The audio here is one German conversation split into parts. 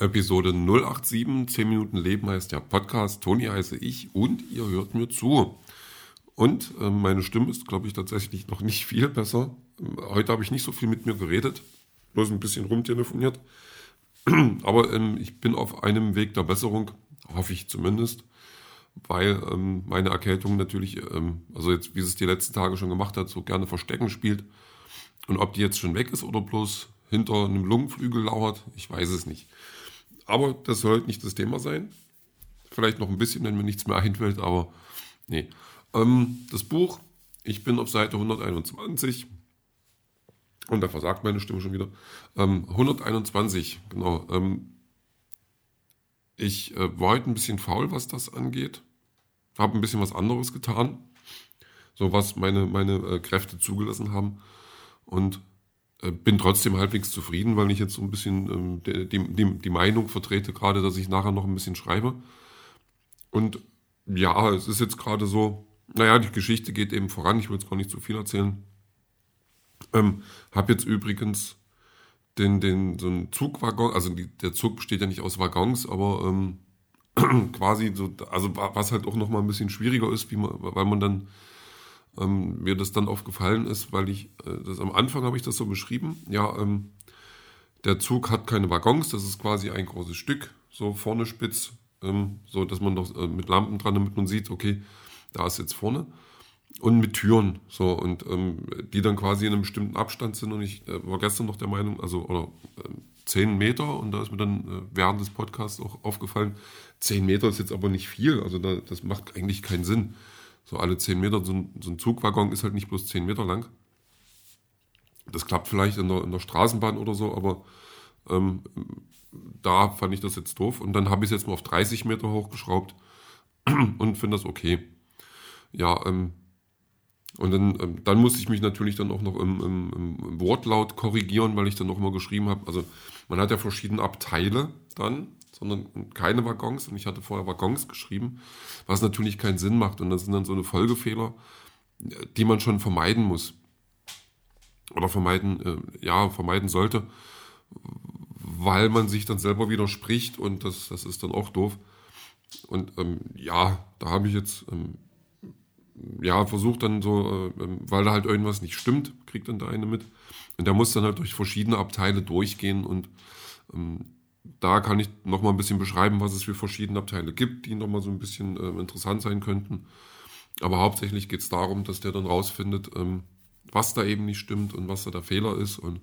Episode 087, 10 Minuten Leben heißt der Podcast. Toni heiße ich und ihr hört mir zu. Und äh, meine Stimme ist, glaube ich, tatsächlich noch nicht viel besser. Heute habe ich nicht so viel mit mir geredet, bloß ein bisschen rumtelefoniert. Aber ähm, ich bin auf einem Weg der Besserung, hoffe ich zumindest, weil ähm, meine Erkältung natürlich, ähm, also jetzt, wie es die letzten Tage schon gemacht hat, so gerne Verstecken spielt. Und ob die jetzt schon weg ist oder bloß hinter einem Lungenflügel lauert, ich weiß es nicht. Aber das soll nicht das Thema sein. Vielleicht noch ein bisschen, wenn mir nichts mehr einfällt, aber nee. Ähm, das Buch, ich bin auf Seite 121 und da versagt meine Stimme schon wieder. Ähm, 121, genau. Ähm, ich äh, war heute ein bisschen faul, was das angeht. Habe ein bisschen was anderes getan. So was meine, meine äh, Kräfte zugelassen haben. Und bin trotzdem halbwegs zufrieden, weil ich jetzt so ein bisschen ähm, die, die, die Meinung vertrete, gerade, dass ich nachher noch ein bisschen schreibe. Und ja, es ist jetzt gerade so, naja, die Geschichte geht eben voran, ich will jetzt gar nicht zu viel erzählen. Ähm, hab jetzt übrigens den, den, so einen Zugwaggon, also die, der Zug besteht ja nicht aus Waggons, aber ähm, quasi so, also was halt auch nochmal ein bisschen schwieriger ist, wie man, weil man dann ähm, mir das dann aufgefallen ist, weil ich, äh, das am Anfang habe ich das so beschrieben, ja, ähm, der Zug hat keine Waggons, das ist quasi ein großes Stück, so vorne spitz, ähm, so dass man noch äh, mit Lampen dran, damit man sieht, okay, da ist jetzt vorne. Und mit Türen, so, und ähm, die dann quasi in einem bestimmten Abstand sind. Und ich äh, war gestern noch der Meinung, also, oder äh, 10 Meter, und da ist mir dann äh, während des Podcasts auch aufgefallen, 10 Meter ist jetzt aber nicht viel, also da, das macht eigentlich keinen Sinn so alle 10 Meter, so ein, so ein Zugwaggon ist halt nicht bloß 10 Meter lang. Das klappt vielleicht in der, in der Straßenbahn oder so, aber ähm, da fand ich das jetzt doof. Und dann habe ich es jetzt mal auf 30 Meter hochgeschraubt und finde das okay. Ja, ähm, und dann, ähm, dann musste ich mich natürlich dann auch noch im, im, im Wortlaut korrigieren, weil ich dann noch immer geschrieben habe. Also man hat ja verschiedene Abteile dann sondern keine Waggons. Und ich hatte vorher Waggons geschrieben, was natürlich keinen Sinn macht. Und das sind dann so eine Folgefehler, die man schon vermeiden muss. Oder vermeiden, äh, ja, vermeiden sollte, weil man sich dann selber widerspricht und das, das ist dann auch doof. Und ähm, ja, da habe ich jetzt ähm, ja versucht dann so, äh, weil da halt irgendwas nicht stimmt, kriegt dann der eine mit. Und der muss dann halt durch verschiedene Abteile durchgehen und ähm, da kann ich nochmal ein bisschen beschreiben, was es für verschiedene Abteile gibt, die nochmal so ein bisschen äh, interessant sein könnten. Aber hauptsächlich geht es darum, dass der dann rausfindet, ähm, was da eben nicht stimmt und was da der Fehler ist. Und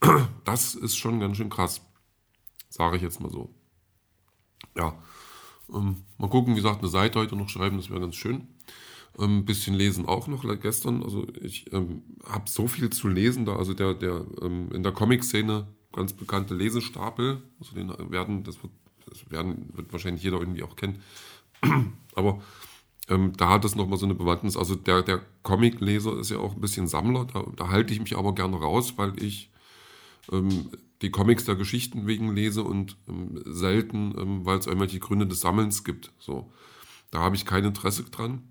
das ist schon ganz schön krass, sage ich jetzt mal so. Ja, ähm, mal gucken, wie gesagt, eine Seite heute noch schreiben, das wäre ganz schön. Ein ähm, bisschen lesen auch noch gestern. Also ich ähm, habe so viel zu lesen da. Also der, der ähm, in der Comic-Szene ganz bekannte Lesestapel. Also den werden, das wird, das werden, wird wahrscheinlich jeder irgendwie auch kennen. Aber ähm, da hat das nochmal so eine Bewandtnis. Also der, der Comic-Leser ist ja auch ein bisschen Sammler. Da, da halte ich mich aber gerne raus, weil ich ähm, die Comics der Geschichten wegen lese und ähm, selten, ähm, weil es irgendwelche Gründe des Sammelns gibt. So, da habe ich kein Interesse dran.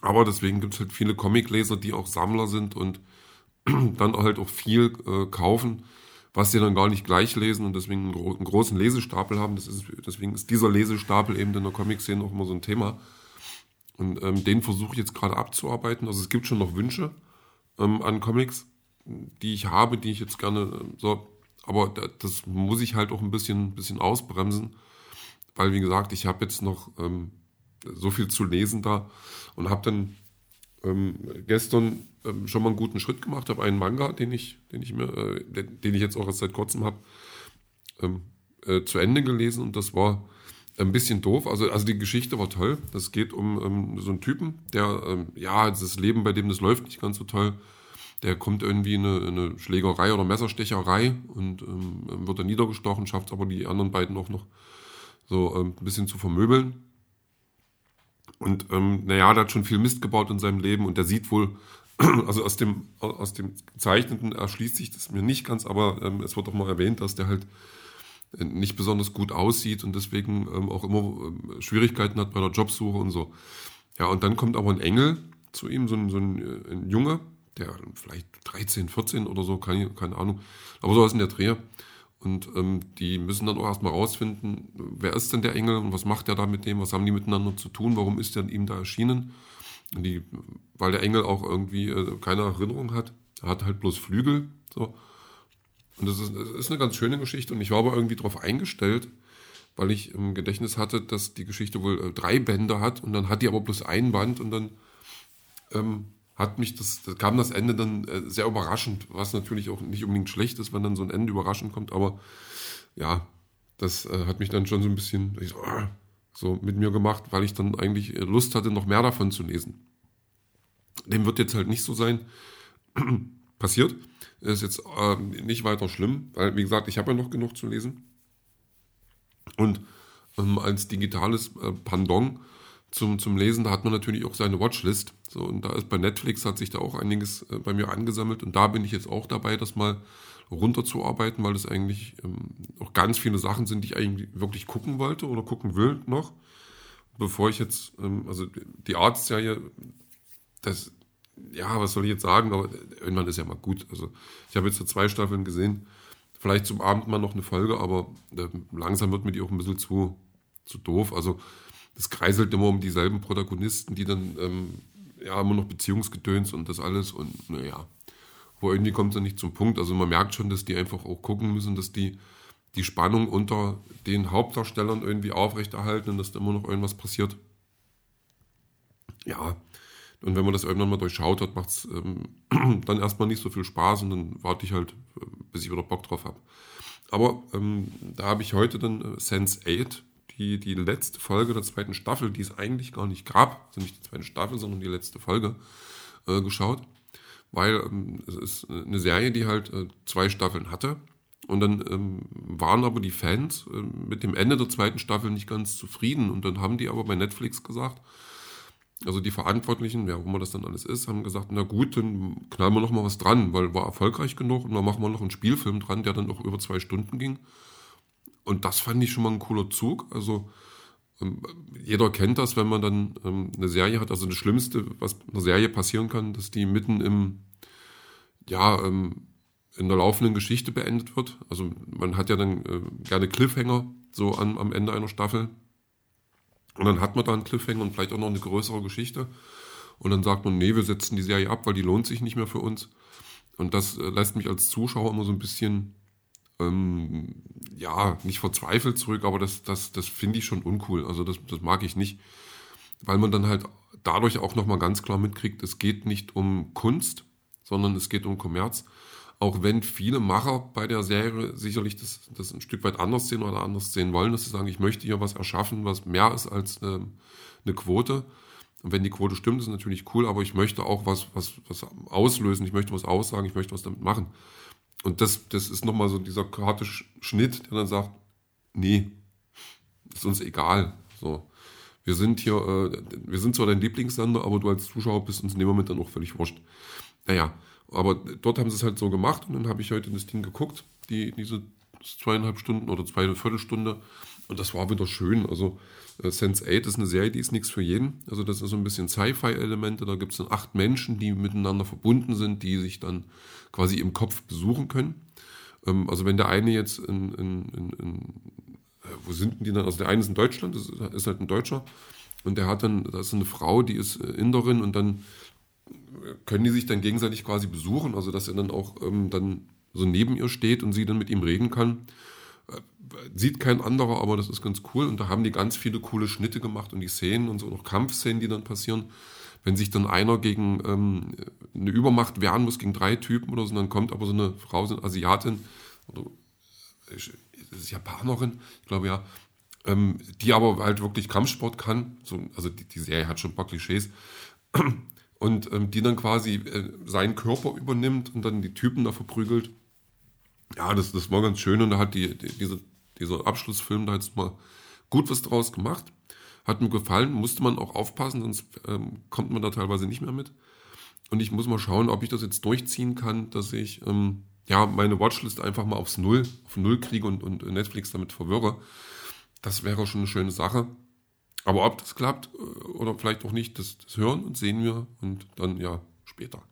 Aber deswegen gibt es halt viele Comic-Leser, die auch Sammler sind und dann halt auch viel äh, kaufen was sie dann gar nicht gleich lesen und deswegen einen, gro einen großen Lesestapel haben. Ist, deswegen ist dieser Lesestapel eben in der Comic-Szene auch immer so ein Thema. Und ähm, den versuche ich jetzt gerade abzuarbeiten. Also es gibt schon noch Wünsche ähm, an Comics, die ich habe, die ich jetzt gerne äh, so, aber das muss ich halt auch ein bisschen, bisschen ausbremsen, weil wie gesagt, ich habe jetzt noch ähm, so viel zu lesen da und habe dann ähm, gestern ähm, schon mal einen guten Schritt gemacht, habe einen Manga, den ich, den ich mir, äh, den, ich jetzt auch erst seit kurzem habe, ähm, äh, zu Ende gelesen und das war ein bisschen doof. Also, also die Geschichte war toll. Das geht um ähm, so einen Typen, der, ähm, ja, das Leben bei dem, das läuft nicht ganz so toll. Der kommt irgendwie in eine, in eine Schlägerei oder Messerstecherei und ähm, wird dann niedergestochen, schafft aber die anderen beiden auch noch so ähm, ein bisschen zu vermöbeln. Und ähm, naja, der hat schon viel Mist gebaut in seinem Leben und der sieht wohl, also aus dem, aus dem Gezeichneten erschließt sich das mir nicht ganz, aber ähm, es wird doch mal erwähnt, dass der halt äh, nicht besonders gut aussieht und deswegen ähm, auch immer ähm, Schwierigkeiten hat bei der Jobsuche und so. Ja, und dann kommt aber ein Engel zu ihm, so ein, so ein, äh, ein Junge, der vielleicht 13, 14 oder so, keine, keine Ahnung, aber so ist in der Dreh. Und ähm, die müssen dann auch erstmal rausfinden, wer ist denn der Engel und was macht er da mit dem, was haben die miteinander zu tun, warum ist er ihm da erschienen. Die, weil der Engel auch irgendwie äh, keine Erinnerung hat. Er hat halt bloß Flügel. So. Und das ist, das ist eine ganz schöne Geschichte. Und ich war aber irgendwie darauf eingestellt, weil ich im Gedächtnis hatte, dass die Geschichte wohl äh, drei Bände hat und dann hat die aber bloß ein Band und dann ähm, hat mich das, das, kam das Ende dann äh, sehr überraschend, was natürlich auch nicht unbedingt schlecht ist, wenn dann so ein Ende überraschend kommt, aber ja, das äh, hat mich dann schon so ein bisschen so, ah, so, mit mir gemacht, weil ich dann eigentlich äh, Lust hatte, noch mehr davon zu lesen. Dem wird jetzt halt nicht so sein. Passiert. Ist jetzt äh, nicht weiter schlimm, weil, wie gesagt, ich habe ja noch genug zu lesen. Und ähm, als digitales äh, Pendant zum, zum Lesen, da hat man natürlich auch seine Watchlist. So, und da ist bei Netflix hat sich da auch einiges äh, bei mir angesammelt. Und da bin ich jetzt auch dabei, das mal runterzuarbeiten, weil das eigentlich ähm, auch ganz viele Sachen sind, die ich eigentlich wirklich gucken wollte oder gucken will noch. Bevor ich jetzt, ähm, also die Arztserie, das, ja, was soll ich jetzt sagen, aber irgendwann ist ja mal gut. Also ich habe jetzt zwei Staffeln gesehen. Vielleicht zum Abend mal noch eine Folge, aber äh, langsam wird mir die auch ein bisschen zu, zu doof. Also das kreiselt immer um dieselben Protagonisten, die dann ähm, ja immer noch Beziehungsgedöns und das alles und naja. Aber irgendwie kommt es dann nicht zum Punkt. Also man merkt schon, dass die einfach auch gucken müssen, dass die die Spannung unter den Hauptdarstellern irgendwie aufrechterhalten und dass da immer noch irgendwas passiert. Ja, und wenn man das irgendwann mal durchschaut hat, macht es ähm, dann erstmal nicht so viel Spaß und dann warte ich halt, äh, bis ich wieder Bock drauf habe. Aber ähm, da habe ich heute dann äh, Sense 8, die, die letzte Folge der zweiten Staffel, die es eigentlich gar nicht gab, also nicht die zweite Staffel, sondern die letzte Folge, äh, geschaut. Weil ähm, es ist eine Serie, die halt äh, zwei Staffeln hatte. Und dann ähm, waren aber die Fans äh, mit dem Ende der zweiten Staffel nicht ganz zufrieden. Und dann haben die aber bei Netflix gesagt, also die Verantwortlichen, wer auch immer das dann alles ist, haben gesagt, na gut, dann knallen wir noch mal was dran, weil war erfolgreich genug und dann machen wir noch einen Spielfilm dran, der dann auch über zwei Stunden ging. Und das fand ich schon mal ein cooler Zug. Also ähm, jeder kennt das, wenn man dann ähm, eine Serie hat. Also das Schlimmste, was einer Serie passieren kann, dass die mitten im, ja, ähm, in der laufenden Geschichte beendet wird. Also man hat ja dann äh, gerne Cliffhanger so am, am Ende einer Staffel und dann hat man da einen Cliffhanger und vielleicht auch noch eine größere Geschichte. Und dann sagt man, nee, wir setzen die Serie ab, weil die lohnt sich nicht mehr für uns. Und das äh, lässt mich als Zuschauer immer so ein bisschen, ähm, ja, nicht verzweifelt zurück, aber das, das, das finde ich schon uncool. Also das, das mag ich nicht. Weil man dann halt dadurch auch nochmal ganz klar mitkriegt, es geht nicht um Kunst, sondern es geht um Kommerz. Auch wenn viele Macher bei der Serie sicherlich das, das ein Stück weit anders sehen oder anders sehen wollen, dass sie sagen, ich möchte hier was erschaffen, was mehr ist als eine, eine Quote. Und wenn die Quote stimmt, ist natürlich cool, aber ich möchte auch was, was, was auslösen, ich möchte was aussagen, ich möchte was damit machen. Und das, das ist nochmal so dieser harte Schnitt, der dann sagt, nee, ist uns egal. So. Wir sind hier, äh, wir sind zwar dein Lieblingssender, aber du als Zuschauer bist uns in dem Moment dann auch völlig wurscht. Naja, aber dort haben sie es halt so gemacht und dann habe ich heute das Ding geguckt, die, diese zweieinhalb Stunden oder zwei Viertelstunde und das war wieder schön. Also äh, Sense8 ist eine Serie, die ist nichts für jeden. Also das ist so ein bisschen Sci-Fi-Elemente. Da gibt es dann acht Menschen, die miteinander verbunden sind, die sich dann quasi im Kopf besuchen können. Ähm, also wenn der eine jetzt in, in, in, in äh, wo sind denn die dann? Also der eine ist in Deutschland, das ist halt ein Deutscher. Und der hat dann, da ist eine Frau, die ist äh, Inderin und dann können die sich dann gegenseitig quasi besuchen, also dass er dann auch ähm, dann so neben ihr steht und sie dann mit ihm reden kann. Äh, sieht kein anderer, aber das ist ganz cool. Und da haben die ganz viele coole Schnitte gemacht und die Szenen und so noch Kampfszenen, die dann passieren. Wenn sich dann einer gegen ähm, eine Übermacht wehren muss, gegen drei Typen oder so, dann kommt aber so eine Frau, so eine Asiatin, oder ist Japanerin, ich glaube ja, ähm, die aber halt wirklich Kampfsport kann. So, also die, die Serie hat schon ein paar Klischees und ähm, die dann quasi äh, seinen Körper übernimmt und dann die Typen da verprügelt. Ja, das, das war ganz schön und da hat die, die, diese, dieser Abschlussfilm da jetzt mal gut was draus gemacht. Hat mir gefallen, musste man auch aufpassen, sonst ähm, kommt man da teilweise nicht mehr mit. Und ich muss mal schauen, ob ich das jetzt durchziehen kann, dass ich ähm, ja meine Watchlist einfach mal aufs Null, auf Null kriege und, und Netflix damit verwirre. Das wäre schon eine schöne Sache. Aber ob das klappt äh, oder vielleicht auch nicht, das, das hören und sehen wir und dann ja später.